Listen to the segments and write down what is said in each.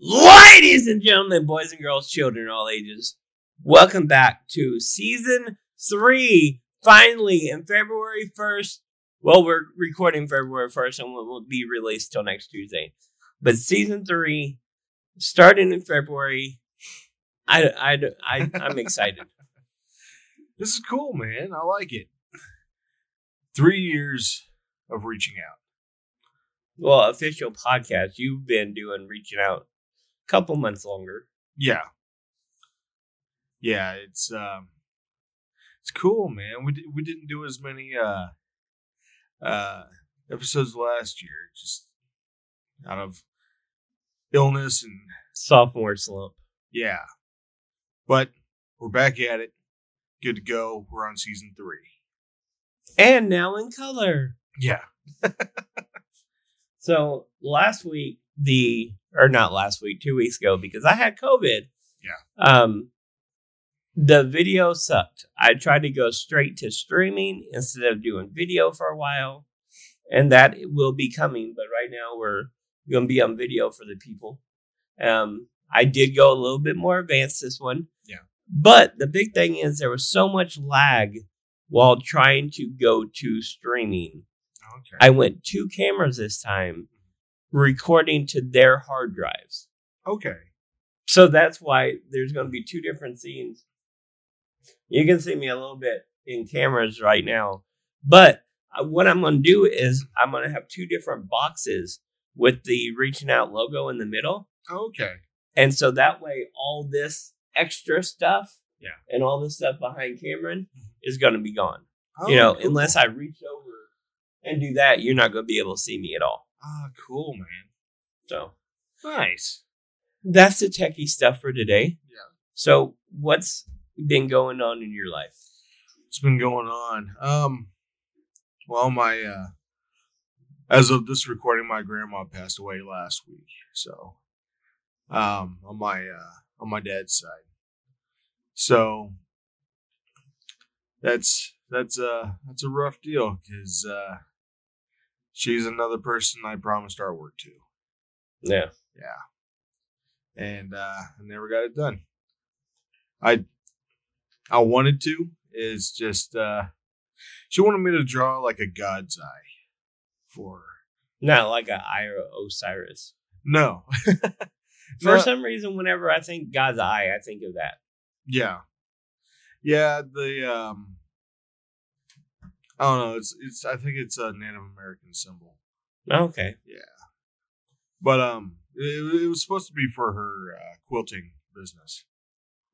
Ladies and gentlemen, boys and girls, children, all ages, welcome back to season three. Finally, in February 1st. Well, we're recording February 1st and will be released till next Tuesday. But season three, starting in February, I, I, I, I'm excited. This is cool, man. I like it. Three years of reaching out. Well, official podcast, you've been doing reaching out couple months longer. Yeah. Yeah, it's um it's cool, man. We we didn't do as many uh uh episodes last year just out of illness and Sophomore slump. yeah. But we're back at it. Good to go. We're on season 3. And now in color. Yeah. So last week, the or not last week, two weeks ago, because I had COVID. Yeah. Um, the video sucked. I tried to go straight to streaming instead of doing video for a while, and that will be coming. But right now, we're going to be on video for the people. Um, I did go a little bit more advanced this one. Yeah. But the big thing is there was so much lag while trying to go to streaming. Okay. I went two cameras this time, recording to their hard drives. okay. So that's why there's going to be two different scenes. You can see me a little bit in cameras right now, but what I'm going to do is I'm going to have two different boxes with the reaching out logo in the middle. Okay. And so that way, all this extra stuff Yeah. and all this stuff behind Cameron is going to be gone. Oh, you know, cool. unless I reach over and do that, you're not going to be able to see me at all. Ah, cool, man. So Nice. that's the techie stuff for today. Yeah. So what's been going on in your life? What's been going on? Um, well, my uh, as of this recording, my grandma passed away last week. So, um, on my uh, on my dad's side. So that's that's uh that's a rough deal because uh, she's another person I promised artwork to. Yeah. Yeah. And uh I never got it done. I I wanted to is just uh she wanted me to draw like a god's eye for her. Not like a Ira Osiris. No. For No, some reason, whenever I think God's eye, I think of that. yeah. Yeah, the um I don't know, it's it's I think it's a Native American symbol. Okay. Yeah. But um it, it was supposed to be for her uh, quilting business.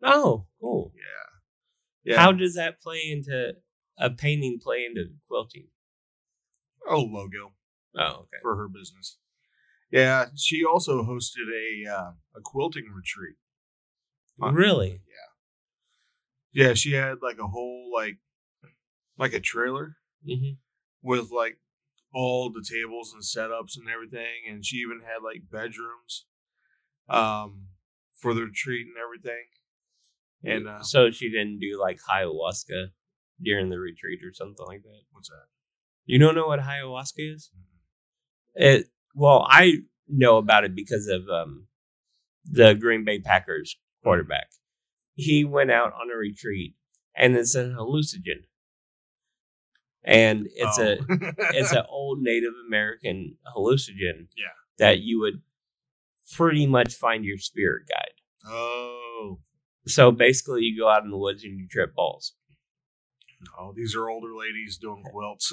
Oh, cool. Yeah. Yeah. How does that play into a painting play into quilting? oh logo. Oh, okay. for her business. Yeah, she also hosted a uh, a quilting retreat. Really? Yeah, she had like a whole like like a trailer hmm with like all the tables and setups and everything, and she even had like bedrooms um for the retreat and everything. And uh, so she didn't do like ayahuasca during the retreat or something like that. what's that? You don't know what ayahuasca is? It well, I know about it because of um, the Green Bay Packers quarterback. He went out on a retreat, and it's a hallucinogen, and oh. it's a Oh. it's an old Native American hallucinogen. Yeah. that you would pretty much find your spirit guide. oh So basically, you go out in the woods and you trip balls. no, these are older ladies doing quilts.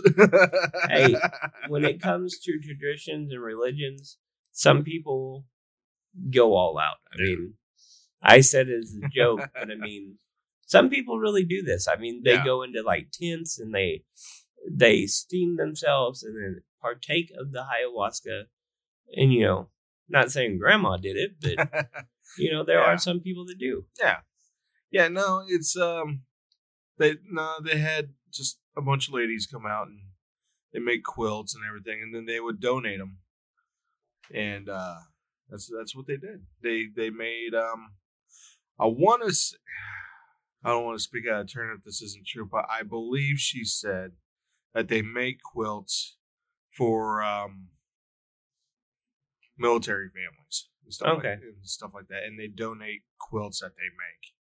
Hey, When it comes to traditions and religions, some people go all out. I mean, I said it as a joke, but I mean, some people really do this. I mean, they Yeah. go into like tents and they they steam themselves and then partake of the ayahuasca. And you know, not saying grandma did it, but you know, there Yeah. are some people that do. Yeah. Yeah, no, it's um they no, they had just a bunch of ladies come out and they make quilts and everything and then they would donate them. And uh that's that's what they did. They they made um I want to I don't want to speak out of turn if this isn't true, but I believe she said that they make quilts for um military families. and stuff Okay. like, and stuff like that, and they donate quilts that they make.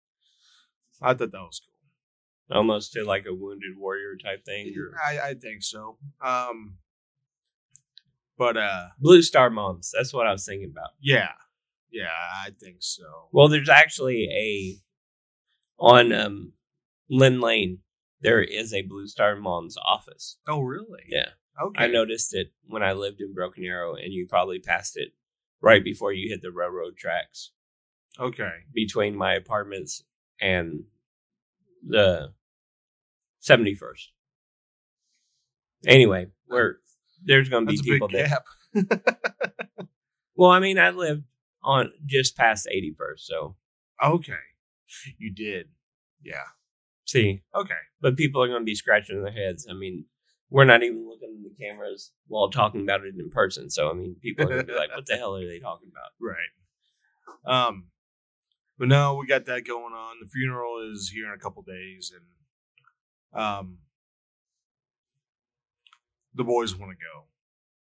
I thought that was cool. Almost to like a wounded warrior type thing. Or I, I think so. Um, but uh, Blue Star Moms. That's what I was thinking about. yeah, yeah, I think so. Well, there's actually a on um, Lynn Lane. There is a Blue Star Moms office. Oh, really? Yeah, Okay. I noticed it when I lived in Broken Arrow, and you probably passed it right before you hit the railroad tracks Okay. between my apartments and the seventy first. Anyway, we're there's going to be That's people that. Well, I mean, I lived on just past eighty first, so okay. You did. Yeah. See. Okay. but people are going to be scratching their heads. I mean, we're not even looking at the cameras while talking about it in person. So, I mean, people are going to be like, what the hell are they talking about? Right. Um, but no, we got that going on. The funeral is here in a couple days, and um, the boys want to go,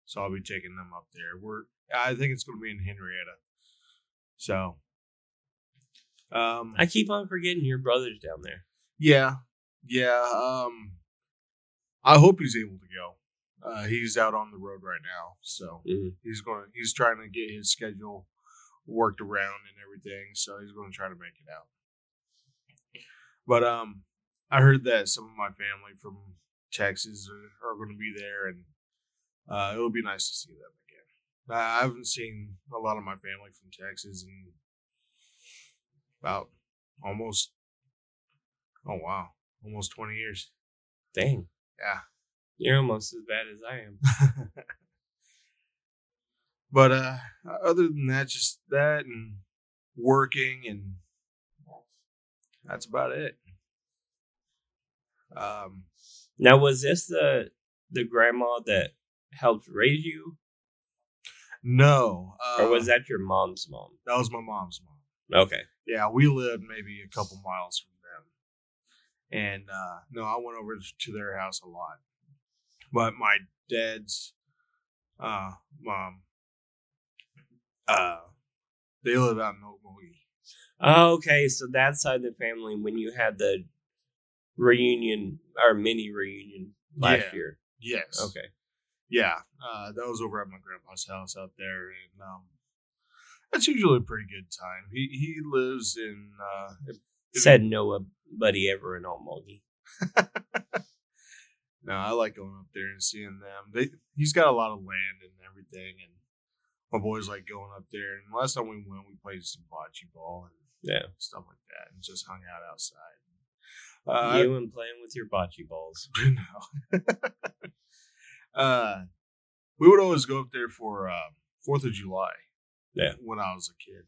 so I'll be taking them up there. We're I think it's going to be in Henrietta. So, um, I keep on forgetting your brother's down there. Yeah, yeah. Um, I hope he's able to go. Uh, he's out on the road right now, so Mhm. he's going. He's trying to get his schedule worked around and everything, so he's going to try to make it out. But um, I heard that some of my family from Texas are, are going to be there, and uh, it'll be nice to see them again. I haven't seen a lot of my family from Texas in about almost oh wow, almost twenty years. Dang, Yeah. you're almost as bad as I am. but uh other than that just that and working and that's about it um Now, was this the the grandma that helped raise you, no uh, or was that your mom's mom? that was my mom's mom Okay, yeah we lived maybe a couple miles from and uh no i went over to their house a lot but my dad's uh mom uh they live out in Okmulgee. oh, okay. So that side of the family, when you had the reunion or mini reunion last Yeah. year. yes Okay, Yeah, uh, that was over at my grandpa's house out there, and um, that's usually a pretty good time. He he lives in uh, said nobody ever in Okmulgee. no, I like going up there and seeing them. They he's got a lot of land and everything, and my boys like going up there. And last time we went, we played some bocce ball and Yeah, stuff like that, and just hung out outside. Uh, you and playing with your bocce balls. no. uh, we would always go up there for uh, Fourth of July. Yeah. when I was a kid,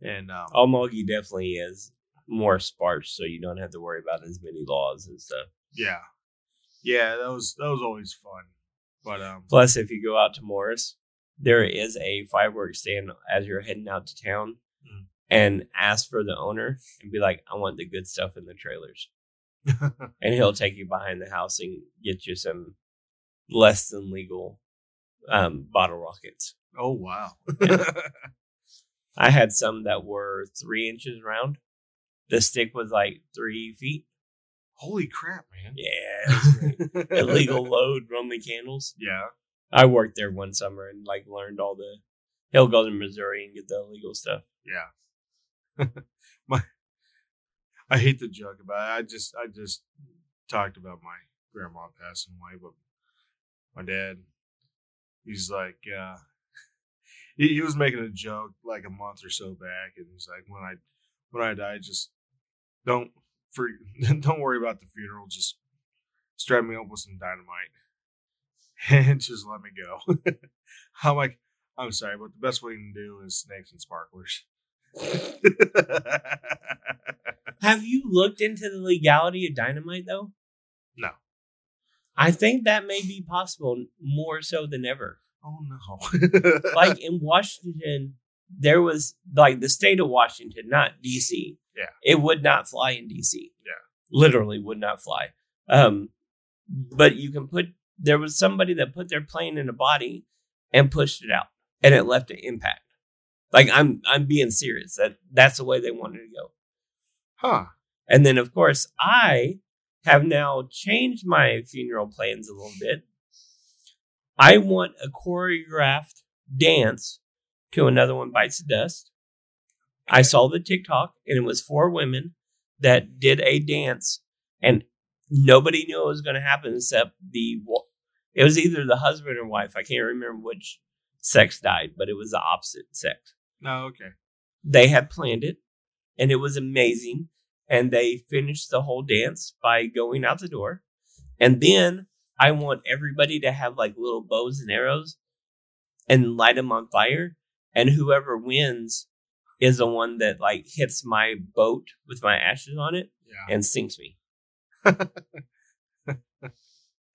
and um, Okmulgee definitely is more sparse, so you don't have to worry about as many laws and stuff. yeah, yeah, that was that was always fun. But um, Plus, if you go out to Morris, there is a fireworks stand as you're heading out to town, Mm. and ask for the owner and be like, "I want the good stuff in the trailers," and he'll take you behind the house and get you some less than legal um, bottle rockets. oh wow, I had some that were three inches round. The stick was like three feet. holy crap, man! Yeah, it was great. illegal load Roman candles. Yeah, I worked there one summer and like learned all the. He'll go to Missouri and get the illegal stuff. yeah. my, I hate to joke about it. I just I just talked about my grandma passing away, but my dad, he's like, uh, he, he was making a joke like a month or so back, and he's like, when I when I die, just don't for don't worry about the funeral, just strap me up with some dynamite and just let me go. I'm like, I'm sorry, but the best way to do is snakes and sparklers. Have you looked into the legality of dynamite though? no. I think that may be possible more so than ever. Oh no. Like in Washington, there was like the state of Washington, not DC. Yeah. It would not fly in DC. Yeah. Literally would not fly. Um, but you can put there was somebody that put their plane in a body and pushed it out and it left an impact. Like I'm I'm being serious. That that's the way they wanted to go. Huh. And then of course I have now changed my funeral plans a little bit. I want a choreographed dance to another one bites the dust. I saw the TikTok and it was four women that did a dance and nobody knew it was going to happen except the it was either the husband or wife. I can't remember which sex died, but it was the opposite sex. Oh, okay. They had planned it and it was amazing. And they finished the whole dance by going out the door. And then I want everybody to have like little bows and arrows and light them on fire. And whoever wins is the one that like hits my boat with my ashes on it Yeah. and sinks me.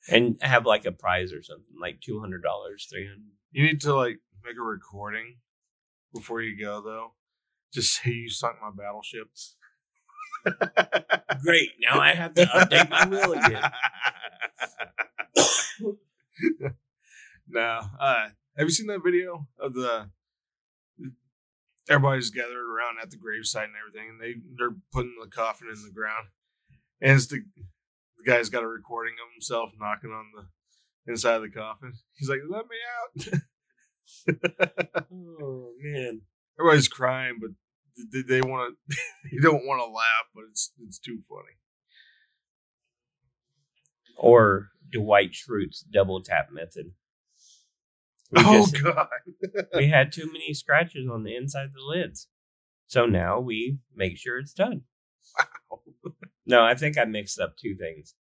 and have like a prize or something, like two hundred dollars, three hundred. You need to like make a recording before you go though. Just say you sunk my battleship. Great. Now I have to update my will again. no. Uh, have you seen that video of the everybody's gathered around at the gravesite and everything, and they they're putting the coffin in the ground, and it's the the guy's got a recording of himself knocking on the inside of the coffin. He's like, "Let me out." Oh man. Everybody's crying, but they, they want to. they don't want to laugh, but it's it's too funny. Or Dwight Schrute's double tap method. We Oh just- God! we had too many scratches on the inside of the lids. So now we make sure it's done. No, I think I mixed up two things.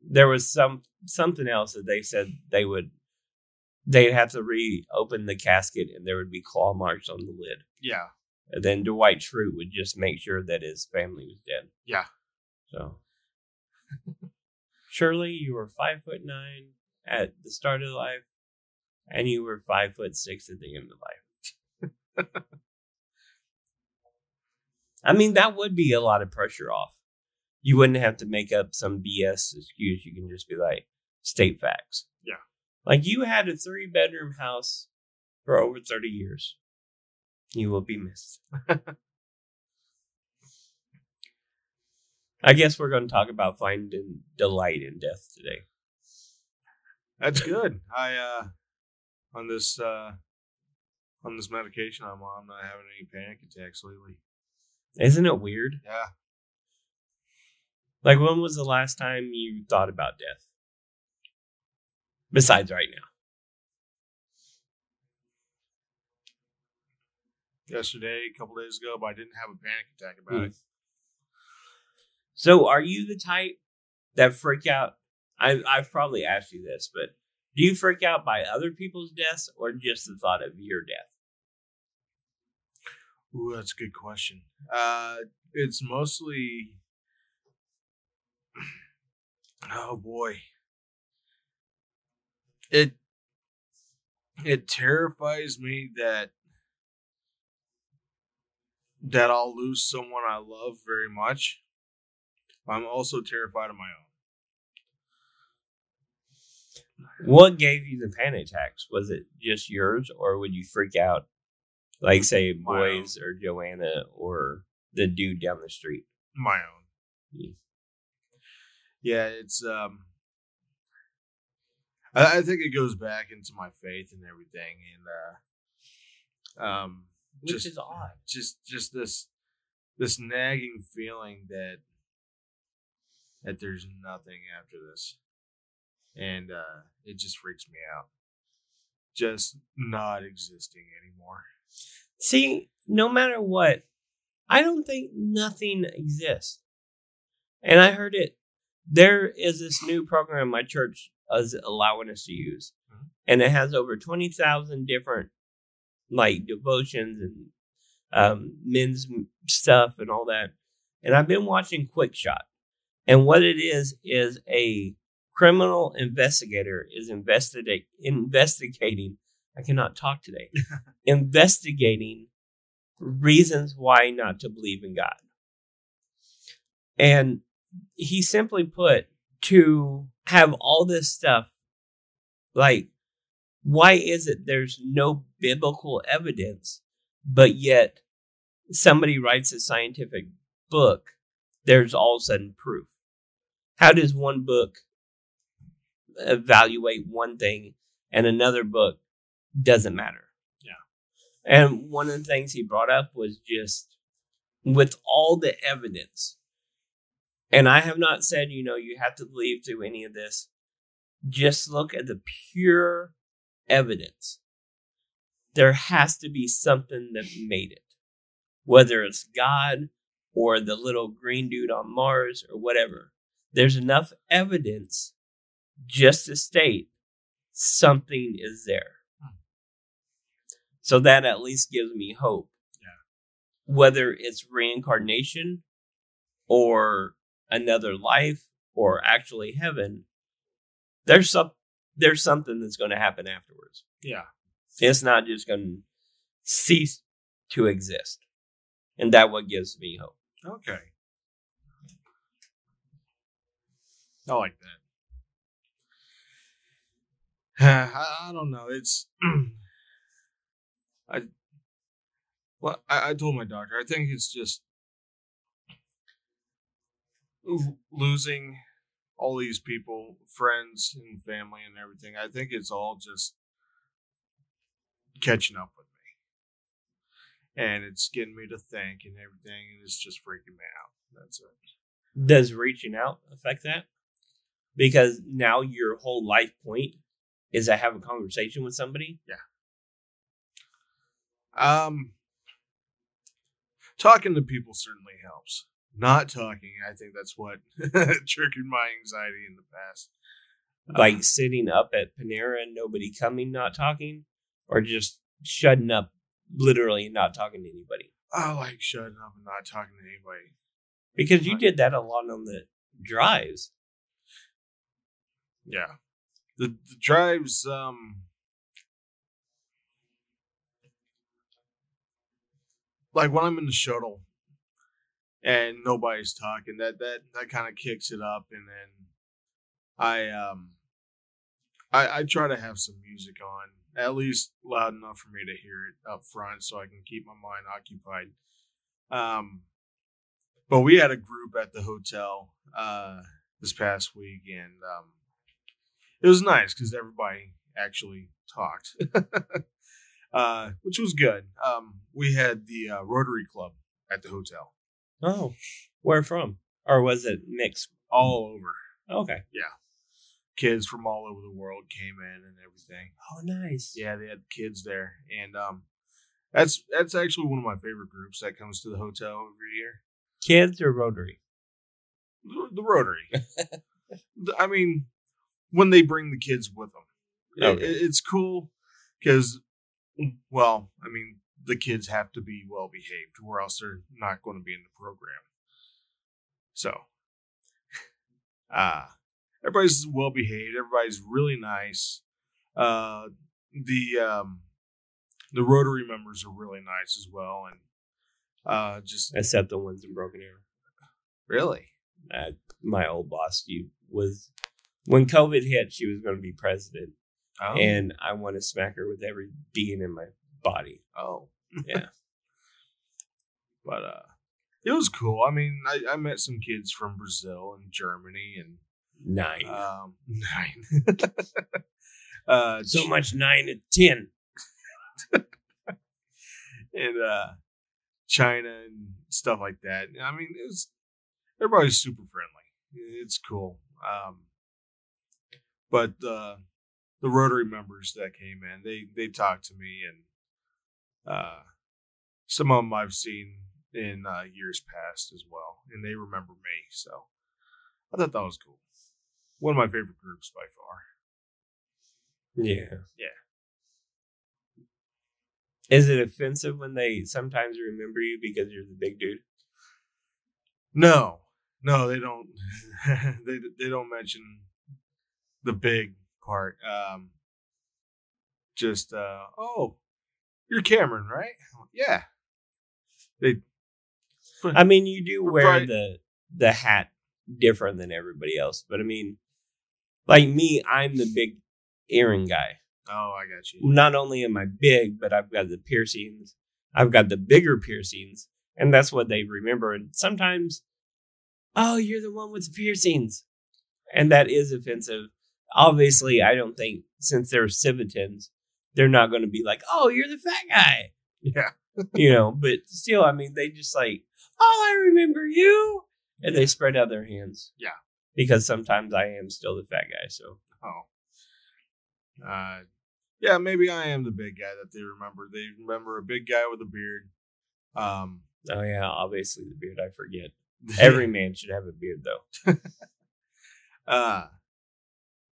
There was some something else that they said they would they'd have to reopen the casket and there would be claw marks on the lid. yeah, And then Dwight Schrute would just make sure that his family was dead. yeah. So Shirley, you were five foot nine at the start of life, and you were five foot six at the end of life. I mean, that would be a lot of pressure off. You wouldn't have to make up some BS excuse. You can just be like, state facts. Yeah. Like you had a three bedroom house for over 30 years. You will be missed. I guess we're going to talk about finding delight in death today. That's good. I uh on this uh on this medication I'm on, I'm not having any panic attacks lately. Isn't it weird? Yeah. Like, when was the last time you thought about death? Besides right now. Yesterday, a couple days ago, but I didn't have a panic attack about Hmm. it. So, are you the type that freak out? I, I've probably asked you this, but do you freak out by other people's deaths or just the thought of your death? Ooh, that's a good question. Uh it's mostly Oh boy. It it terrifies me that that I'll lose someone I love very much. I'm also terrified of my own. What gave you the panic attacks? Was it just yours, or would you freak out, like say boys or Joanna or the dude down the street? My own. Hmm. Yeah, it's um I, I think it goes back into my faith and everything and uh um Which just is odd. just just this this nagging feeling that that there's nothing after this. And uh it just freaks me out. Just not existing anymore. See, no matter what, I don't think nothing exists. And I heard it. There is this new program my church is allowing us to use, Mhm. and it has over twenty thousand different like devotions and um, men's stuff and all that. And I've been watching Quick Shot, and what it is is a criminal investigator is investigate investigating. I cannot talk today. investigating reasons why not to believe in God. And he simply put to have all this stuff like why is it there's no biblical evidence but yet somebody writes a scientific book, there's all of a sudden proof. How does one book evaluate one thing and another book doesn't matter? Yeah. And one of the things he brought up was just with all the evidence, and I have not said, you know, you have to believe through any of this. Just look at the pure evidence. There has to be something that made it. Whether it's God or the little green dude on Mars or whatever. There's enough evidence just to state something is there. So that at least gives me hope. Yeah. Whether it's reincarnation or another life or actually heaven, there's some there's something that's going to happen afterwards. Yeah. It's not just going to cease to exist. And that what gives me hope. Okay. I like that. I, don't know. It's I well, I, I told my doctor. I think it's just losing all these people, friends and family and everything. I think it's all just catching up with me. And it's getting me to think and everything, and it's just freaking me out. That's it. Does reaching out affect that? Because now your whole life point is to have a conversation with somebody. Yeah. Um, talking to people certainly helps. Not talking, I think that's what triggered my anxiety in the past. Like Uh, sitting up at Panera and nobody coming, not talking, or just shutting up, literally not talking to anybody. I like shutting up and not talking to anybody. Because you did that a lot on the drives. Yeah, the the drives. Um, like when I'm in the shuttle and nobody's talking, that that that kind of kicks it up, and then I um, I I try to have some music on, at least loud enough for me to hear it up front, so I can keep my mind occupied. Um, but we had a group at the hotel uh this past week, and um, it was nice because everybody actually talked, uh, which was good. Um, we had the uh, Rotary Club at the hotel, Oh, where from? Or was it mixed? all over. Okay. Yeah. Kids from all over the world came in and everything. Oh, nice. Yeah, they had kids there, and um, that's that's actually one of my favorite groups that comes to the hotel every year. Kids or Rotary? The, the Rotary. I mean, when they bring the kids with them, Okay. it- it's cool because, well, I mean, the kids have to be well behaved, or else they're not going to be in the program. So, uh, everybody's well behaved. Everybody's really nice. Uh, the um, the Rotary members are really nice as well, and uh, just Except the ones in Broken Arrow. really, uh, my old boss you was when COVID hit, she was going to be president, oh, and I want to smack her with every being in my body. oh, Yeah. but uh, it was cool. I mean, I, I met some kids from Brazil and Germany and Nine. Um, nine. uh, so much nine and ten. and uh, China and stuff like that. I mean, it was everybody's super friendly. It's cool. Um, but uh, the Rotary members that came in, they they talked to me, and uh, some of them I've seen in uh, years past as well, and they remember me. So I thought that was cool. One of my favorite groups by far. Yeah. Yeah. Is it offensive when they sometimes remember you because you're the big dude? No, no, they don't. they they don't mention the big part. Um, just uh, oh, you're Cameron, right? Yeah. They I mean, you do wear the the hat different than everybody else, but I mean, like me, I'm the big earring guy. oh, I got you. Not only am I big, but I've got the piercings. I've got the bigger piercings, and that's what they remember. And sometimes, oh, you're the one with the piercings, and that is offensive. Obviously, I don't think since they're Civitans, they're not going to be like, oh, you're the fat guy, Yeah. you know. But still, I mean, they just like, oh, I remember you, and they spread out their hands. Yeah. because sometimes I am still the fat guy. So Oh. Uh, yeah, maybe I am the big guy that they remember. They remember a big guy with a beard. Um, oh yeah, obviously the beard. I forget. Every man should have a beard, though. uh,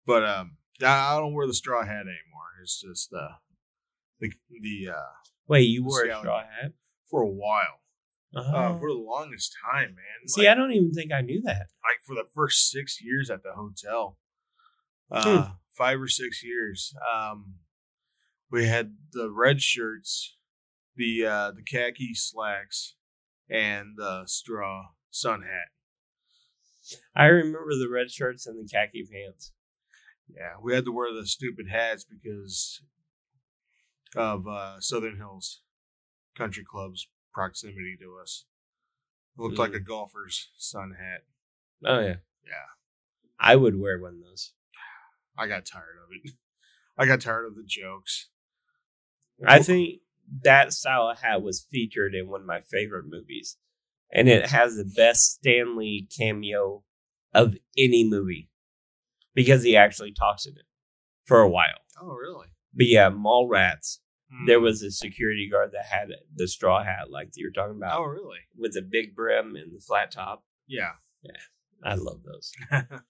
but um, I I don't wear the straw hat anymore. It's just uh, the the uh, Wait, you wore a straw hat? for a while. Oh. Uh, for the longest time, man. See, like, I don't even think I knew that. like for the first six years at the hotel, uh, Hmm. five or six years. Um, we had the red shirts, the uh, the khaki slacks, and the straw sun hat. I remember the red shirts and the khaki pants. Yeah, we had to wear the stupid hats because of uh, Southern Hills Country Club's proximity to us. It looked like a golfer's sun hat. Oh yeah, Yeah, I would wear one of those. I got tired of it. I got tired of the jokes. I think that style of hat was featured in one of my favorite movies, and it has the best Stan Lee cameo of any movie because he actually talks in it for a while. Oh, really? But yeah, Mallrats. There Mm. was a security guard that had the straw hat, like you were talking about, Oh, really? with a big brim and the flat top. Yeah. Yeah. I love those.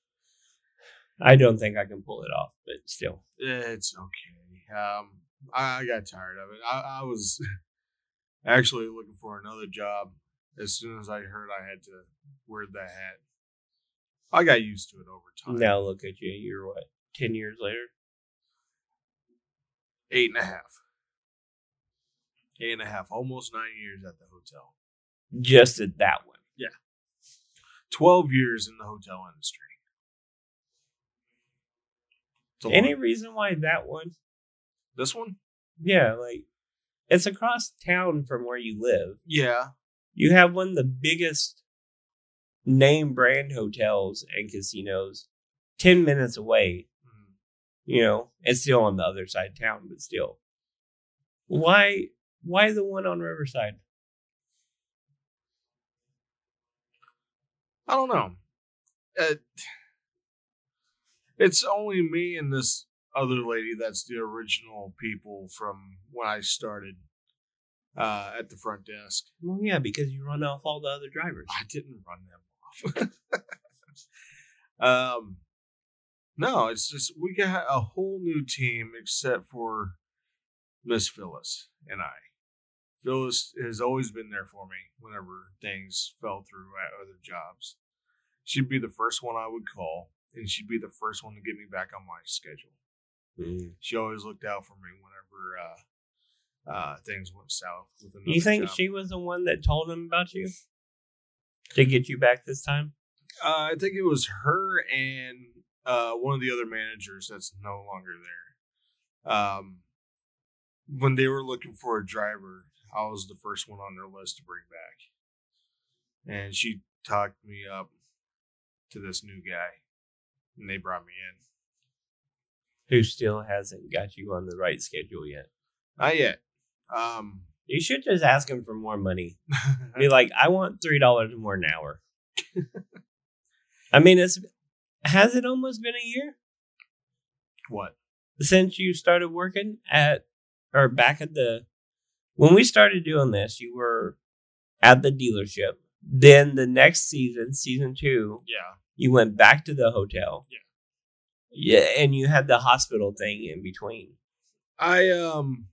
I don't think I can pull it off, but still. it's okay. Um, I, I got tired of it. I, I was actually looking for another job as soon as I heard I had to wear that hat. I got used to it over time. Now look at you. You're what? Ten years later. Eight and a half. Eight and a half, almost nine years at the hotel. Just at that one. Yeah. 12 years in the hotel industry. Any lot. reason why that one? This one? Yeah, like it's across town from where you live. Yeah. You have one of the biggest name brand hotels and casinos 10 minutes away. Mhm. You know, it's still on the other side of town, but still. Why why the one on Riverside? I don't know. Uh, it's only me and this other lady that's the original people from when I started uh, at the front desk. Well, yeah, because you run off all the other drivers. I didn't run them off. um, no, it's just we got a whole new team except for Miss Phyllis and I. Phyllis has always been there for me whenever things fell through at other jobs. She'd be the first one I would call, and she'd be the first one to get me back on my schedule. Mm. She always looked out for me whenever uh, uh, things went south. With another You think job. she was the one that told him about you to get you back this time? Uh, I think it was her and uh, one of the other managers that's no longer there. Um, when they were looking for a driver, I was the first one on their list to bring back, and she talked me up to this new guy, and they brought me in. Who still hasn't got you on the right schedule yet? Not yet. Um, You should just ask him for more money. Be like, I want three dollars more an hour. I mean, it's has it almost been a year what? since you started working at or back at the when we started doing this, you were at the dealership. Then the next season, season two, Yeah. you went back to the hotel. Yeah. Yeah, and you had the hospital thing in between. I um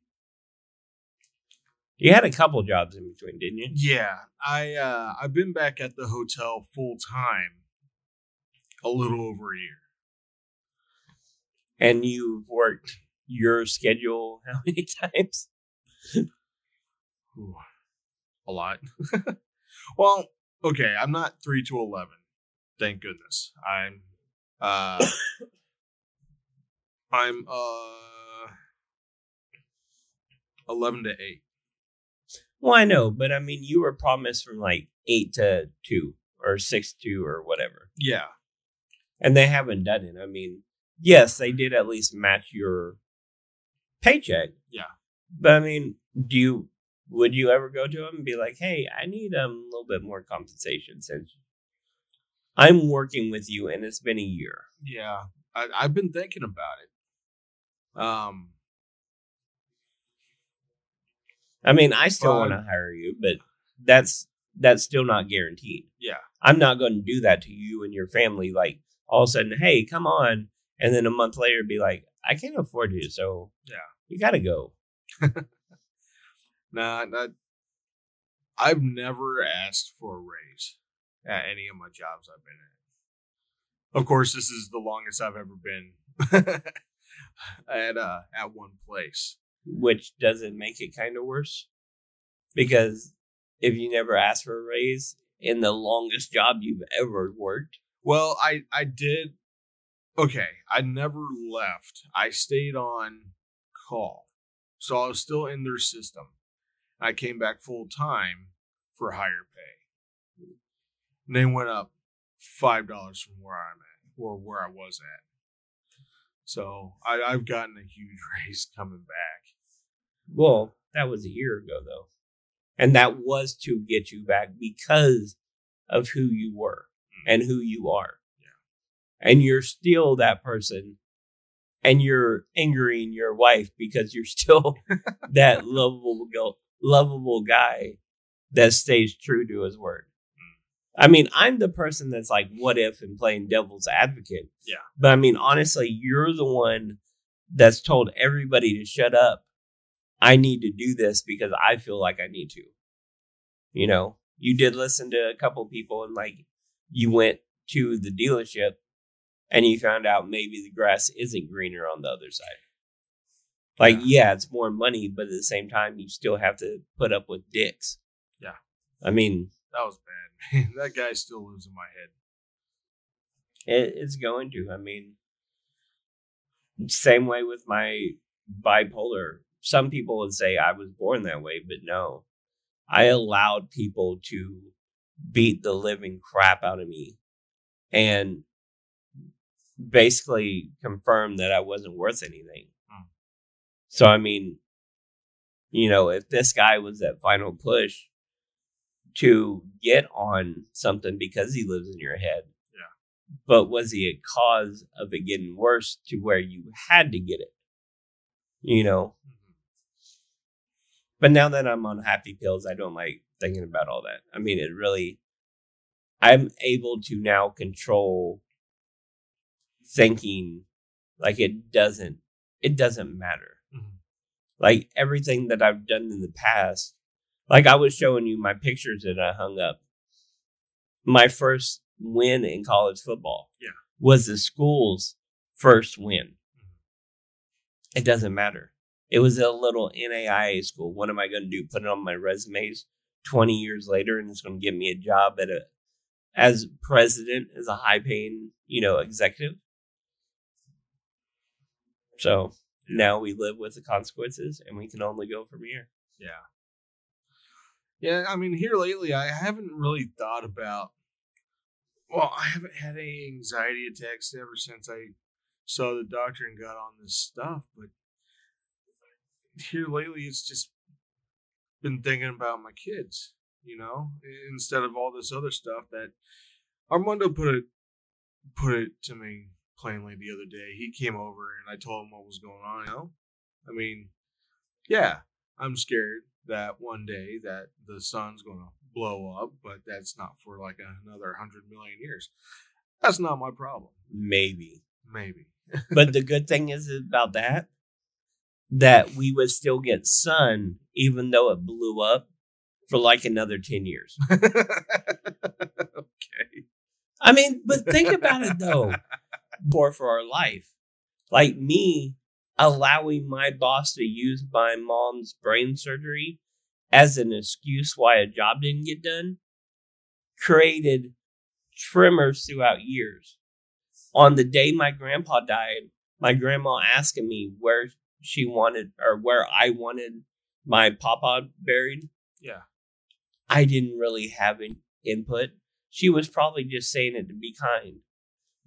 You had a couple jobs in between, didn't you? Yeah, I uh, I've been back at the hotel full time a little over a year. And you've worked your schedule how many times? Ooh, a lot. well, okay, I'm not three to eleven. Thank goodness. I'm uh I'm uh eleven to eight. Well, I know, but I mean, you were promised from like eight to two or six to two or whatever, Yeah. and they haven't done it. I mean, yes, they did at least match your paycheck. Yeah. but I mean, do you would you ever go to them and be like, "Hey, I need um, a little bit more compensation since I'm working with you and it's been a year." Yeah. I, I've been thinking about it. Um, I mean, I still want to hire you, but that's that's still not guaranteed. yeah. I'm not going to do that to you and your family. Like all of a sudden, hey, come on, and then a month later, be like, I can't afford you, so Yeah. you got to go. Nah, not. I've never asked for a raise at any of my jobs I've been at. Of course, this is the longest I've ever been at uh at one place. Which doesn't make it kind of worse because if you never ask for a raise in the longest job you've ever worked, Well, I I did. Okay, I never left. I stayed on call, so I was still in their system. I came back full time for higher pay. And they went up five dollars from where I'm at, or where I was at. So I, I've gotten a huge raise coming back. Well, that was a year ago though. And that was to get you back because of who you were mm. and who you are. Yeah. And you're still that person and you're angering your wife because you're still that lovable lovable guy that stays true to his word. Mm. I mean, I'm the person that's like, what if and playing devil's advocate. Yeah. But I mean, honestly, you're the one that's told everybody to shut up. I need to do this because I feel like I need to. You know, you did listen to a couple people and like you went to the dealership and you found out maybe the grass isn't greener on the other side. Like, Yeah. yeah, it's more money, but at the same time, you still have to put up with dicks. Yeah. I mean, That was bad. that guy still lives in my head. It, it's going to. I mean, same way with my bipolar. Some people would say I was born that way, but no. I allowed people to beat the living crap out of me and basically confirm that I wasn't worth anything. Hmm. So, I mean, you know, if this guy was that final push to get on something because he lives in your head, but was he a cause of it getting worse to where you had to get it? You know, but now that I'm on happy pills, I don't like thinking about all that. I mean, it really, I'm able to now control thinking like it doesn't, it doesn't matter. Mhm. Like everything that I've done in the past, like I was showing you my pictures that I hung up. My first win in college football Yeah. was the school's first win. It doesn't matter. It was a little NAIA school. What am I going to do? Put it on my resumes 20 years later and it's going to give me a job at a, as president, as a high paying, you know, executive. So now we live with the consequences and we can only go from here. Yeah. Yeah, I mean, here lately, I haven't really thought about. Well, I haven't had any anxiety attacks ever since I saw the doctor and got on this stuff. But here lately, it's just been thinking about my kids, you know, instead of all this other stuff that Armando put it put it to me plainly the other day. He came over and I told him what was going on. You know, I mean, yeah, I'm scared that one day that the sun's going to blow up, but that's not for like another hundred million years. That's not my problem. Maybe. Maybe. but the good thing is about that that hmm. we would still get sun even though it blew up for like another 10 years. okay. I mean, but think about it though. More for our life. Like me allowing my boss to use my mom's brain surgery as an excuse why a job didn't get done created tremors throughout years. On the day my grandpa died, my grandma asking me where she wanted or where I wanted my papa buried. Yeah. I didn't really have an input. She was probably just saying it to be kind.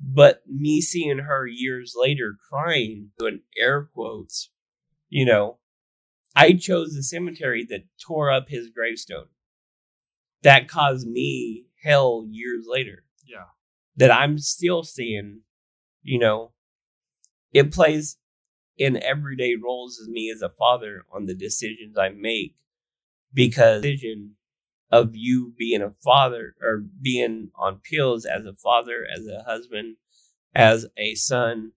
But me seeing her years later crying, doing air quotes, you know, I chose the cemetery that tore up his gravestone. That caused me hell years later. Yeah. That I'm still seeing, you know, it plays in everyday roles as me as a father on the decisions I make because decision of you being a father or being on pills as a father, as a husband, as a son,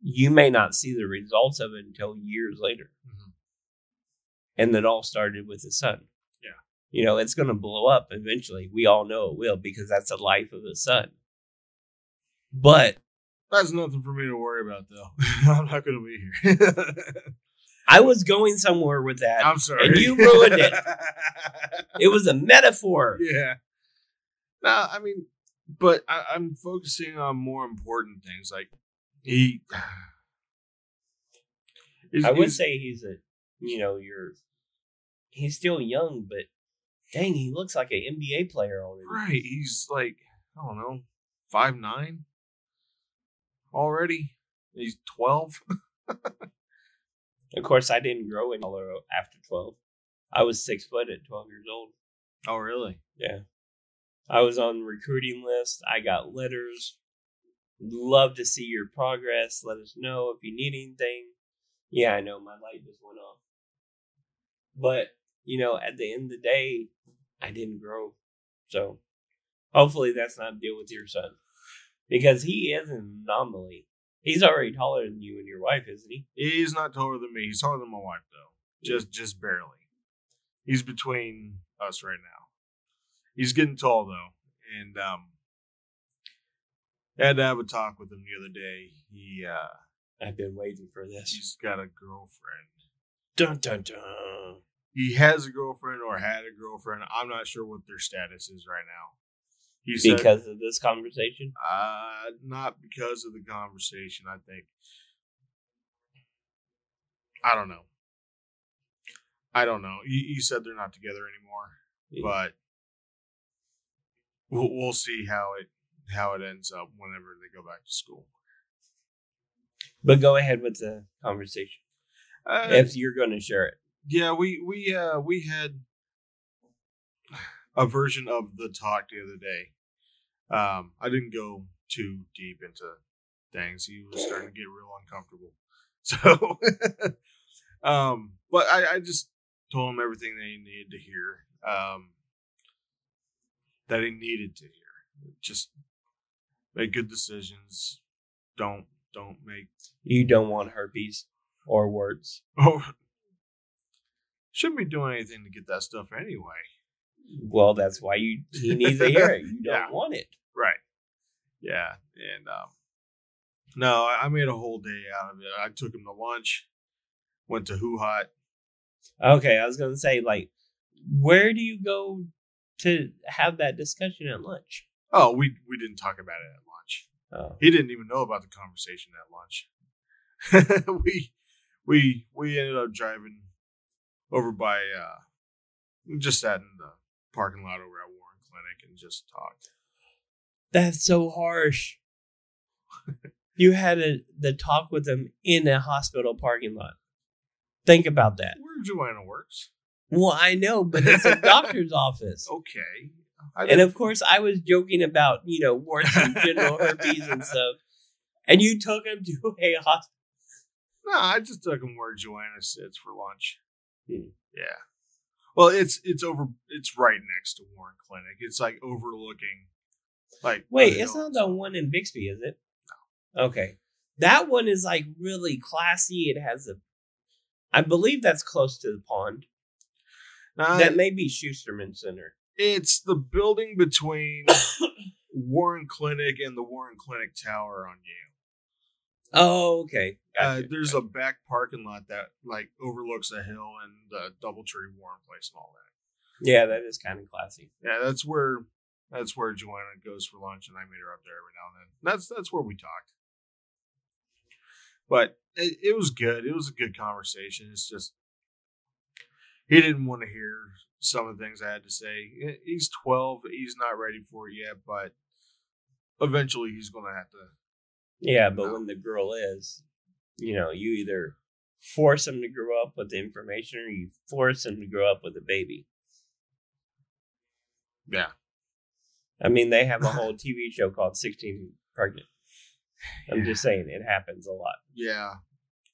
you may not see the results of it until years later. Mhm. And that all started with the son. Yeah. You know, it's going to blow up eventually. We all know it will because that's the life of the son. But That's nothing for me to worry about, though. I'm not going to be here. I was going somewhere with that. I'm sorry. And you ruined it. It was a metaphor. yeah. No, I mean, but I, I'm focusing on more important things. Like he, He's- I would he's- say he's a, you know, you're, he's still young, but dang, he looks like an NBA player already. right. He's like I don't know, five nine already. He's twelve. Of course, I didn't grow any taller after 12. I was six foot at 12 years old. Oh, really? Yeah. I was on recruiting list. I got letters. Love to see your progress. Let us know if you need anything. Yeah, I know my light just went off. But, you know, at the end of the day, I didn't grow. So hopefully that's not a deal with your son. Because he is an anomaly. He's already taller than you and your wife, isn't he? He's not taller than me. He's taller than my wife, though. Just, just barely. He's between us right now. He's getting tall though, and um, I had to have a talk with him the other day. He, uh, I've been waiting for this. he's got a girlfriend. Dun dun dun. He has a girlfriend or had a girlfriend. I'm not sure what their status is right now. He said, Because of this conversation? Uh, not because of the conversation. I think. I don't know. I don't know. You, he said they're not together anymore, but we'll we'll see how it how it ends up whenever they go back to school. But go ahead with the conversation Uh, if you're going to share it. yeah, we we uh we had a version of the talk the other day. Um, I didn't go too deep into things. He was starting to get real uncomfortable. So, um, but I, I just told him everything that he needed to hear. Um, that he needed to hear. Just make good decisions. Don't don't make You don't want herpes or words. oh shouldn't be doing anything to get that stuff anyway. Well, that's why you he needs to hear it. You don't Yeah. want it. Right. Yeah. And um no, I made a whole day out of it. I took him to lunch, went to HuHot. Okay, I was going to say, like, where do you go to have that discussion at lunch? Oh, we we didn't talk about it at lunch. Oh, He didn't even know about the conversation at lunch. we we we ended up driving over by uh just sat in the parking lot over at Warren Clinic and just talked. that's so harsh. you had a, the talk with them in a hospital parking lot. Think about that. Where Joanna works. Well, I know, but it's a doctor's office. Okay. And of course, I was joking about, you know, warts and genital herpes and stuff. And you took him to a hospital. No, I just took him where Joanna sits for lunch. Hmm. Yeah. Well, it's it's over. It's right next to Warren Clinic. It's like overlooking. Like Wait, it's not the one in Bixby, is it? No. Okay. That one is like really classy. It has a, I believe that's close to the pond. No, that may be Schusterman Center. it's the building between Warren Clinic and the Warren Clinic Tower on Yale. Oh, okay. Uh, there's gotcha. a back parking lot that like overlooks a hill and the DoubleTree Warren Place and all that. yeah, that is kind of classy. Yeah, that's where that's where Joanna goes for lunch, and I meet her up there every now and then. That's that's where we talked. But it, it was good. It was a good conversation. It's just he didn't want to hear some of the things I had to say. He's 12. He's not ready for it yet, but eventually he's going to have to. Yeah, but No. when the girl is, you know, you either force him to grow up with the information or you force him to grow up with a baby. Yeah. I mean, they have a whole TV show called 16 Pregnant. I'm just saying, it happens a lot. Yeah.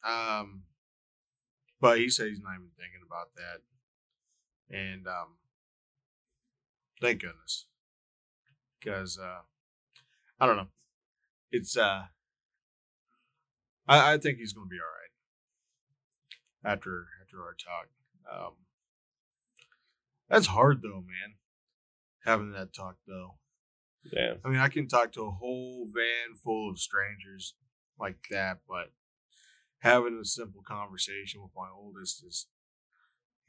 Um, but he said he's not even thinking about that. And um, thank goodness. Because uh, I don't know. It's uh, I, I think he's going to be all right after after our talk. Um, that's hard though, man. Having that talk though. Yeah. I mean, I can talk to a whole van full of strangers like that, but having a simple conversation with my oldest is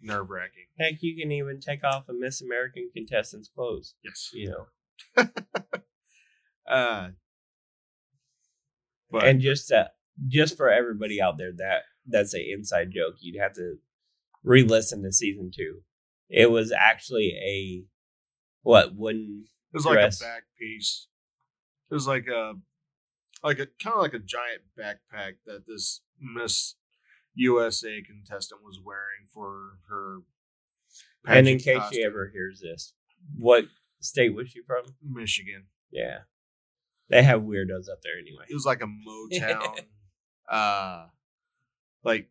nerve wracking. Heck, you can even take off a Miss American contestant's clothes, Yes. you know. Uh, but and just uh, just for everybody out there that that's an inside joke you'd have to re-listen to season two it was actually a what wooden it was like a back piece. It was like a like a kind of like a giant backpack that this Miss USA contestant was wearing for her. and in case costume. she ever hears this what state was she from Michigan. yeah they have weirdos up there anyway it was like a Motown. uh, like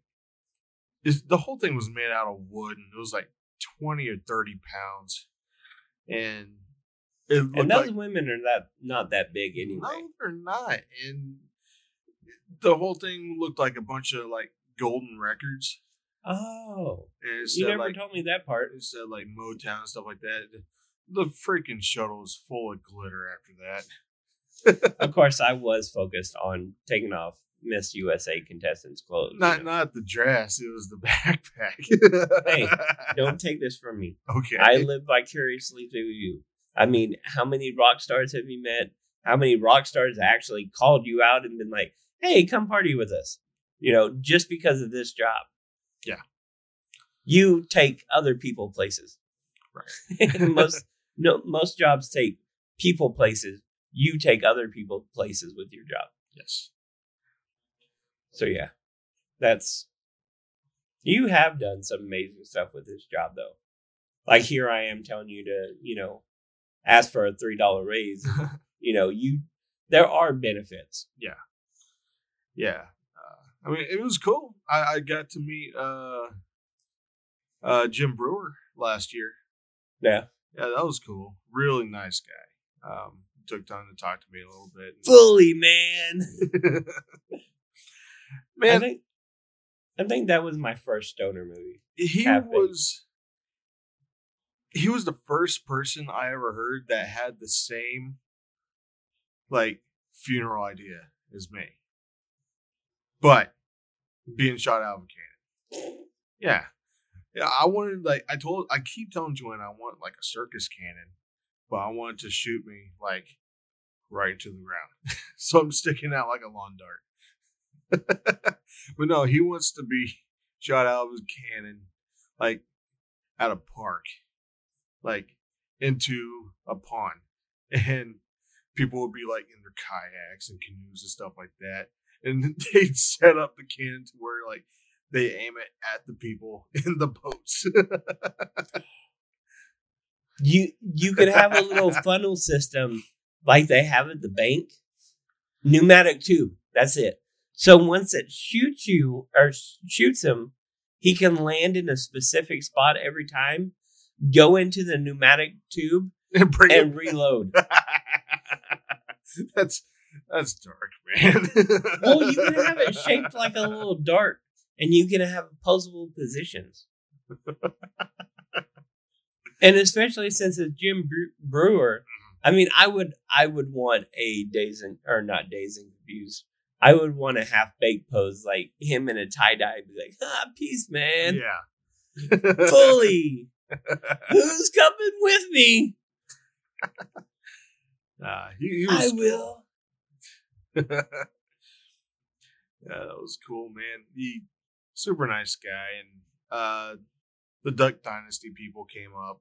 it's, the whole thing was made out of wood, and it was like twenty or thirty pounds, and it and those like women are not not that big anyway no, they're not, and the whole thing looked like a bunch of like golden records. oh And you never like told me that part it said like Motown and stuff like that. The freaking shuttle was full of glitter after that. Of course i was focused on taking off miss usa contestants clothes you Not know. not the dress, it was the backpack. Hey, don't take this from me okay. I live vicariously through you. I mean, how many rock stars have you met? How many rock stars actually called you out and been like, "Hey, come party with us"? You know, just because of this job. Yeah. You take other people places. Right. Most no most jobs take people places. You take other people places with your job. yes. So yeah. That's you have done some amazing stuff with this job though. Like here I am telling you to, you know, ask for a three dollar raise. you know, you there are benefits. Yeah. Yeah. Uh, I mean, it was cool. I, I got to meet uh, uh, Jim Breuer last year. Yeah. Yeah, that was cool. Really nice guy. Um, took time to talk to me a little bit. Fully, man. man, I think I think that was my first stoner movie. he been. was he was the first person I ever heard that had the same like funeral idea as me. But being shot out of a cannon. Yeah. Yeah, I wanted like I told I keep telling Joanne I want like a circus cannon, but I want it to shoot me like right into the ground. so I'm sticking out like a lawn dart. but no, he wants to be shot out of his cannon like at a park, like into a pond, and people would be like in their kayaks and canoes and stuff like that, and they'd set up the cannon to where like they aim it at the people in the boats. You you could have a little funnel system like they have at the bank. Pneumatic tube. That's it. So once it shoots you or shoots him, he can land in a specific spot every time. Go into the pneumatic tube and bring and reload. that's that's dark, man. Well, you can have it shaped like a little dart, and you can have opposable positions. And especially since it's Jim Breuer, I mean, I would, I would want a Dazed and or not Dazed and Confused. I would want a half baked pose like him in a tie dye, be like, "Ah, peace, man, yeah. fully. Who's coming with me? Nah, he, he I was will." yeah, that was cool, man. He super nice guy, and uh, the Duck Dynasty people came up.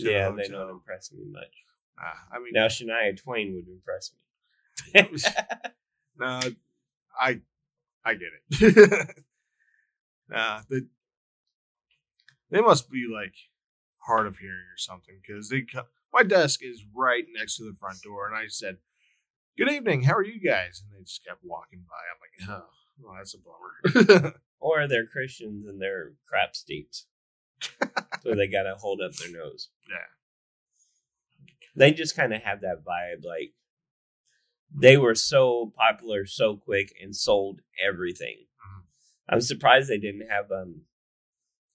To the Yeah, they don't impress me much. Ah, I mean, Now Shania Twain would impress me. no, I, I get it. nah, the, they must be like hard of hearing or something because they. My desk is right next to the front door, and I said, "Good evening. How are you guys?" And they just kept walking by. I'm like, "Oh, well, that's a bummer." or they're Christians and they're crap steaks. so they gotta hold up their nose. Yeah, They just kind of have that vibe. Like they were so popular so quick and sold everything. Mhm. I'm surprised they didn't have um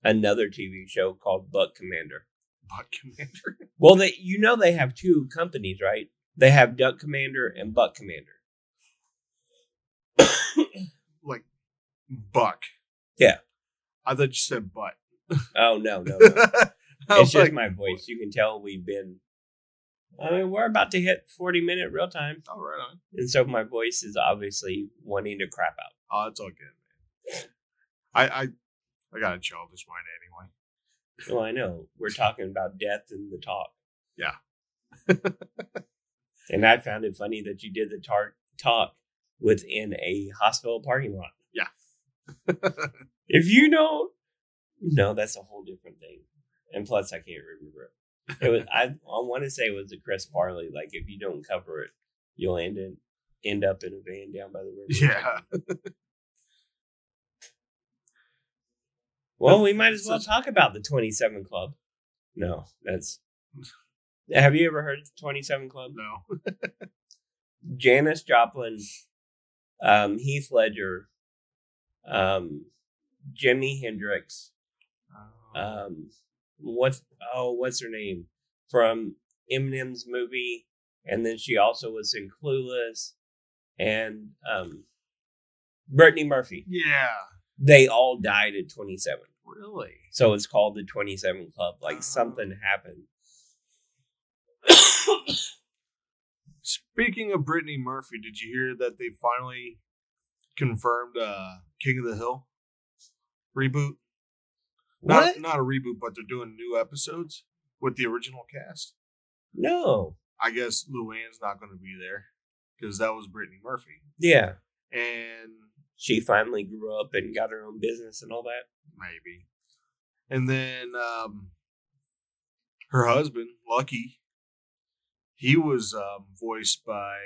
another TV show called Buck Commander. Buck Commander. Well, they you know they have two companies, right? They have Duck Commander and Buck Commander. like Buck. Yeah. I thought you said butt. Oh no, no, no. I it's just my voice. You can tell we've been. I mean, we're about to hit forty minute real time, Oh, right on. and so my voice is obviously wanting to crap out. Oh, it's all good, man. I I I got a childish mind anyway. Well, I know we're talking about death in the talk. Yeah. and I found it funny that you did the tar- talk within a hospital parking lot. Yeah. if you don't, no, that's a whole different thing. And plus, I can't remember it. It was I. I want to say it was a Chris Farley. Like if you don't cover it, you'll end in, end up in a van down by the river. yeah. Well, we might as well talk about the Twenty Seven Club. No, that's. Have you ever heard of the Twenty Seven Club? No. Janis Joplin, um, Heath Ledger, um, Jimi Hendrix. Um, what's oh, what's her name from Eminem's movie? And then she also was in Clueless, and um, Brittany Murphy. yeah. They all died at twenty seven, Really? so it's called the Twenty Seven Club. Like something happened. Speaking of Brittany Murphy, did you hear that they finally confirmed uh King of the Hill reboot? What? Not not a reboot, but they're doing new episodes with the original cast. No. I guess Luann's not going to be there because that was Brittany Murphy, Yeah. and She finally grew up and got her own business and all that. maybe, and then um, her husband Lucky, he was um, voiced by,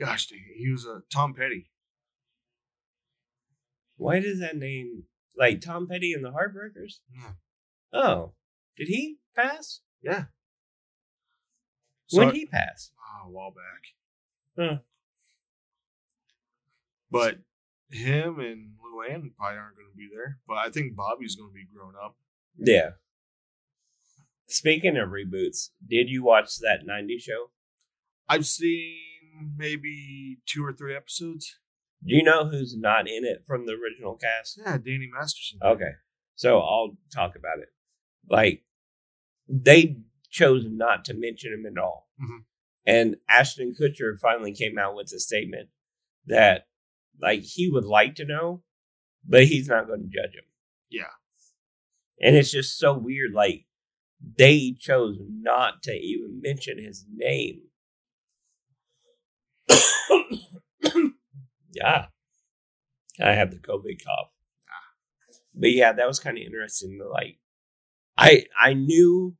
gosh dang, he was a uh, Tom Petty. Why does that name like Tom Petty and the Heartbreakers? Yeah. Oh, did he pass? Yeah, when did he pass? Oh, a while back. Huh. But him and Luann probably aren't going to be there. But I think Bobby's going to be grown up. Yeah. Speaking of reboots, did you watch that 90s show? I've seen maybe two or three episodes. Do you know who's not in it from the original cast? Yeah, Danny Masterson. Okay. So I'll talk about it. Like, they chose not to mention him at all. Mhm. And Ashton Kutcher finally came out with a statement that, like, he would like to know, but he's not going to judge him. Yeah. And it's just so weird. Like, they chose not to even mention his name. yeah. I have the COVID cough. Ah. But yeah, that was kind of interesting. Like, I I knew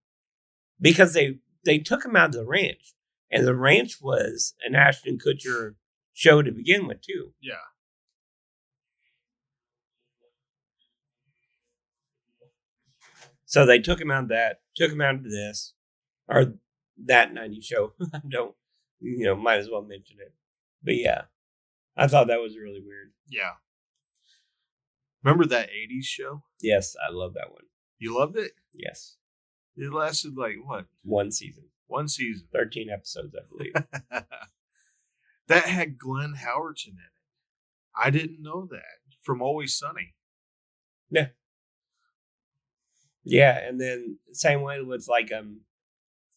because they they took him out of the ranch, and the ranch was an Ashton Kutcher show to begin with too. Yeah. So they took him out of that, took him out of this, or that 90 show. I don't, you know, might as well mention it. But yeah, I thought that was really weird. Yeah. Remember that 80s show? Yes, I love that one. You loved it? Yes. It lasted like, what? One season, One season. 13 episodes, I believe. that had Glenn Howerton in it. I didn't know that from Always Sunny. yeah. Yeah, and then same way with like, um,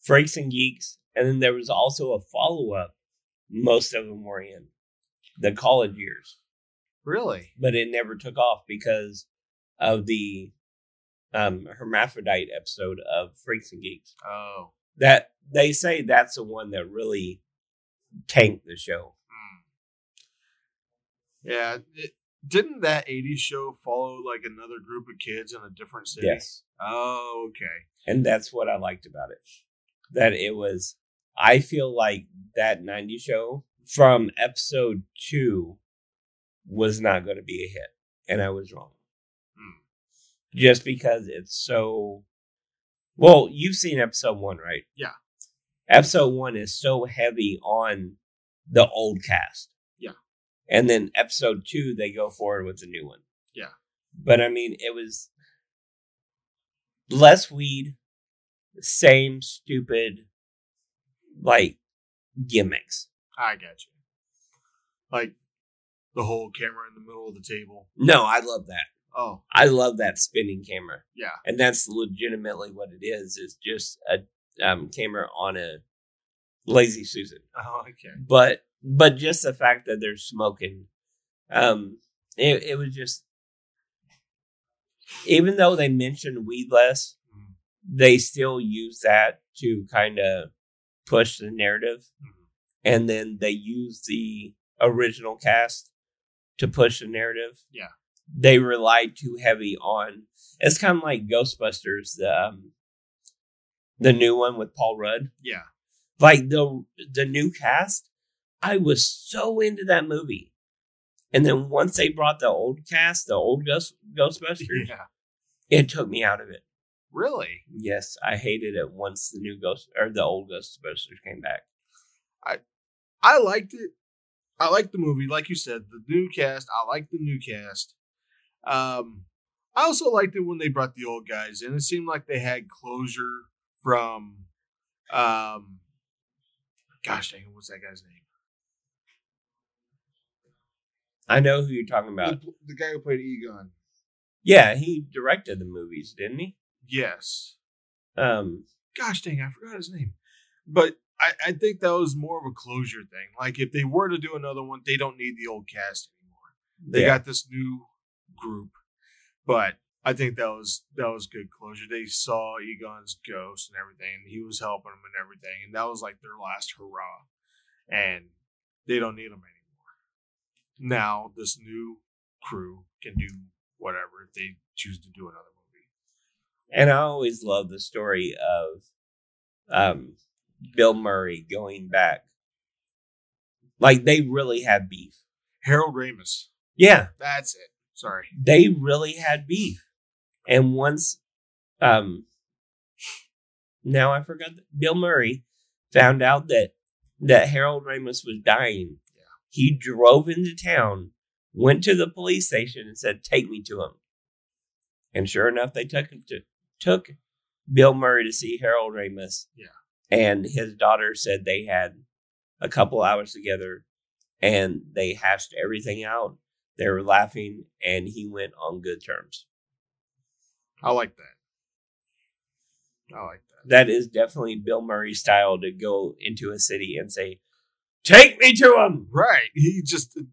Freaks and Geeks. And then there was also a follow up. Most of them were in the college years. Really? but it never took off because of the um, hermaphrodite episode of Freaks and Geeks. Oh. That they say that's the one that really tanked the show. Hmm. Yeah. It, didn't that 80s show follow like another group of kids in a different city? Yes. Oh, okay. And that's what I liked about it. That it was, I feel like that 90s show from episode two was not going to be a hit. And I was wrong. Hmm. Just because it's so. Well, you've seen episode one, right? Yeah. Episode one is so heavy on the old cast. Yeah. And then episode two, they go forward with the new one. Yeah. But I mean, it was less weed, same stupid, like, gimmicks. I got you. Like the whole camera in the middle of the table. No, I love that. Oh, I love that spinning camera. yeah. And that's legitimately what it is. It's just a um, camera on a lazy Susan. Oh, okay. But but just the fact that they're smoking, um, it, it was just even though they mentioned weed less, Mhm. they still use that to kind of push the narrative, Mhm. And then they use the original cast to push the narrative. Yeah. they relied too heavy on. It's kind of like Ghostbusters, the um, the new one with Paul Rudd Yeah. like the the new cast i was so into that movie and then once they brought the old cast the old Ghost, ghostbusters Yeah. it took me out of it Really? yes i hated it once the new ghost or the old ghostbusters came back I liked it. I liked the movie, like you said, the new cast. I liked the new cast. Um, I also liked it when they brought the old guys in. It seemed like they had closure from, um, gosh dang it, what's that guy's name? i know who you're talking about The, the guy who played Egon. yeah he directed the movies didn't he Yes. um Gosh dang, I forgot his name. But I, I think that was more of a closure thing. Like if they were to do another one, they don't need the old cast anymore. They yeah. got this new group, but I think that was that was good closure. They saw Egon's ghost and everything, and he was helping them and everything, and that was like their last hurrah. And they don't need them anymore. Now this new crew can do whatever if they choose to do another movie. and i always love the story of um bill murray going back like they really had beef Harold Ramis, yeah that's it. Sorry. they really had beef. And once, um, now I forgot that Bill Murray found out that that Harold Ramis was dying. Yeah. He drove into town, went to the police station, and said, "Take me to him." And sure enough, they took him to took Bill Murray to see Harold Ramis. Yeah. And his daughter said they had a couple hours together, and they hashed everything out. They were laughing, and he went on good terms. I like that. I like that. That is definitely Bill Murray style to go into a city and say, "Take me to him." Right. He just uh,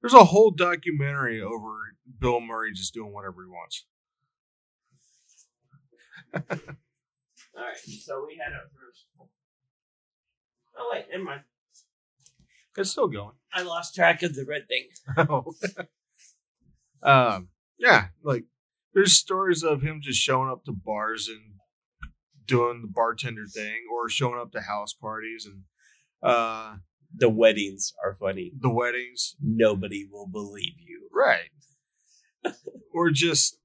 there's a whole documentary over Bill Murray just doing whatever he wants. All right, so we had our first. Oh wait, never mind. It's still going. I lost track of the red thing. Oh. um yeah, like there's stories of him just showing up to bars and doing the bartender thing or showing up to house parties and uh The weddings are funny. the weddings. Nobody will believe you. Right. or just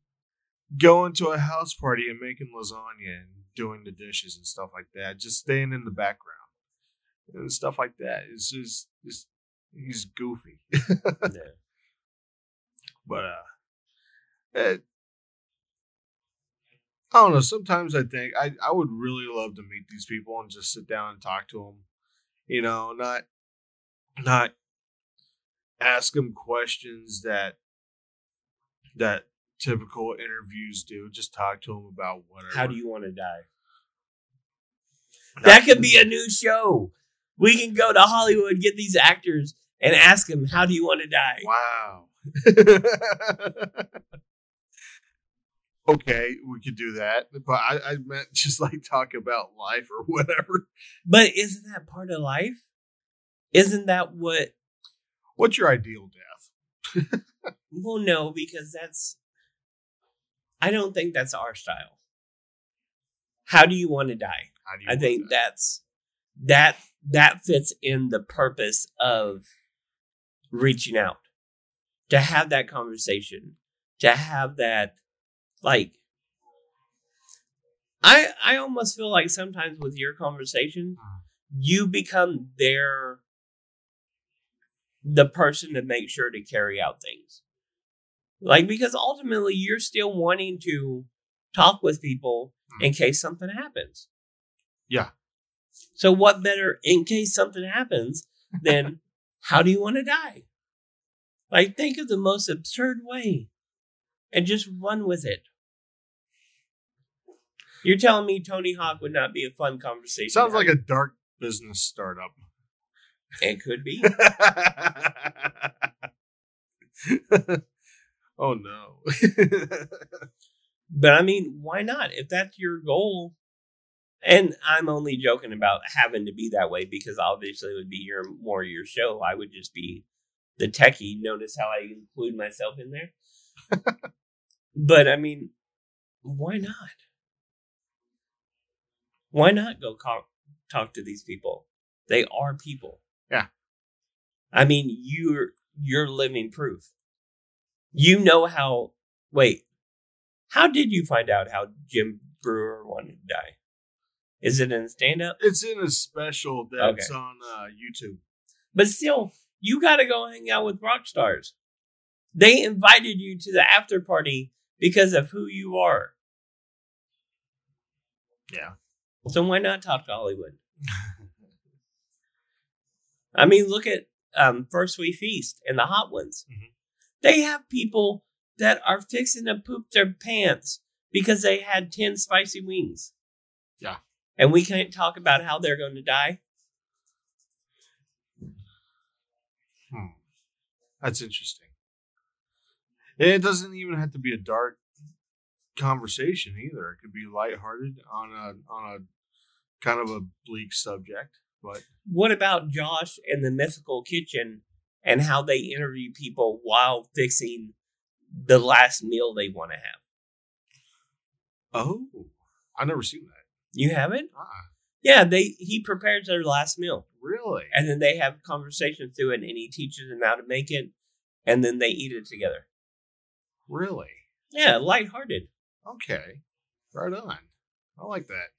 going to a house party and making lasagna and doing the dishes and stuff like that. Just staying in the background and stuff like that. It's just, it's, he's goofy. Yeah. But uh, it, I don't know. Sometimes I think I I would really love to meet these people and just sit down and talk to them. You know, not not ask them questions that that typical interviews do. Just talk to them about whatever. How do you want to die? That could be a new show. We can go to Hollywood, get these actors, and ask them, "How do you want to die?" Wow. okay, we could do that. But I, I meant just like talk about life or whatever. But isn't that part of life? Isn't that what? What's your ideal death? Well, no, because that's. I don't think that's our style. How do you want to die? How do you I think that? that's that that fits in the purpose of reaching out to have that conversation to have that like i i almost feel like sometimes with your conversation mm. you become their the person to make sure to carry out things like mm-hmm. because ultimately you're still wanting to talk with people mm-hmm. in case something happens Yeah. so what better in case something happens than how do you want to die? Like think of the most absurd way and just run with it. You're telling me Tony Hawk would not be a fun conversation. Sounds like a dark business startup. it could be. oh no. But I mean, why not? If that's your goal, and I'm only joking about having to be that way because obviously it would be your more your show. I would just be the techie. Notice how I include myself in there. but I mean, why not? Why not go co- talk to these people? They are people. Yeah. I mean, you're you're living proof. You know how. Wait, how did you find out how Jim Breuer wanted to die? Is it in a stand up? it's in a special that's on uh, YouTube. But still, you got to go hang out with rock stars. They invited you to the after party because of who you are. Yeah. So why not talk to Hollywood? I mean, look at um, First We Feast and the Hot Ones. Mhm. They have people that are fixing to poop their pants because they had 10 spicy wings. Yeah. And we can't talk about how they're going to die. Hmm. That's interesting. It doesn't even have to be a dark conversation either. It could be lighthearted on a on a kind of a bleak subject. But What about Josh and the Mythical Kitchen and how they interview people while fixing the last meal they want to have? oh, I've never seen that. You haven't? Ah, Yeah, they he prepares their last meal. really? and then they have conversations through it and he teaches them how to make it and then they eat it together Really? yeah lighthearted Okay. Right on. I like that.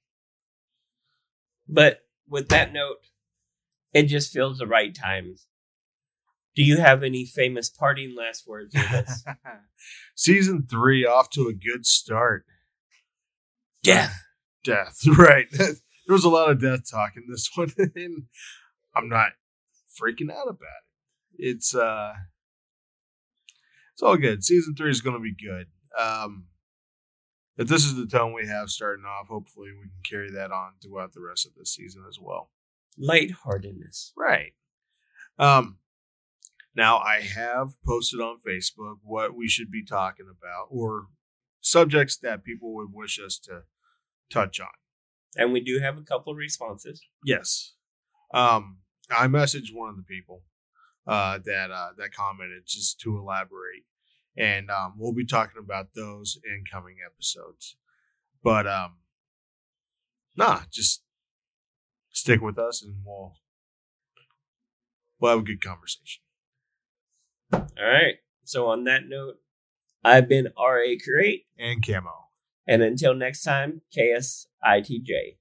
but with that note it just feels the right time do you have any famous parting last words with us Season three off to a good start. death Death, right. there was a lot of death talk in this one, and I'm not freaking out about it. It's uh it's all good. Season three is gonna be good. Um if this is the tone we have starting off, hopefully we can carry that on throughout the rest of the season as well. lightheartedness Right. Um now I have posted on Facebook what we should be talking about or subjects that people would wish us to touch on. and we do have a couple of responses Yes. Um I messaged one of the people uh that uh that commented just to elaborate. And um we'll be talking about those in coming episodes. But um nah, just stick with us and we'll we'll have a good conversation. All right. So on that note i've been ra create. And camo. and until next time ksitj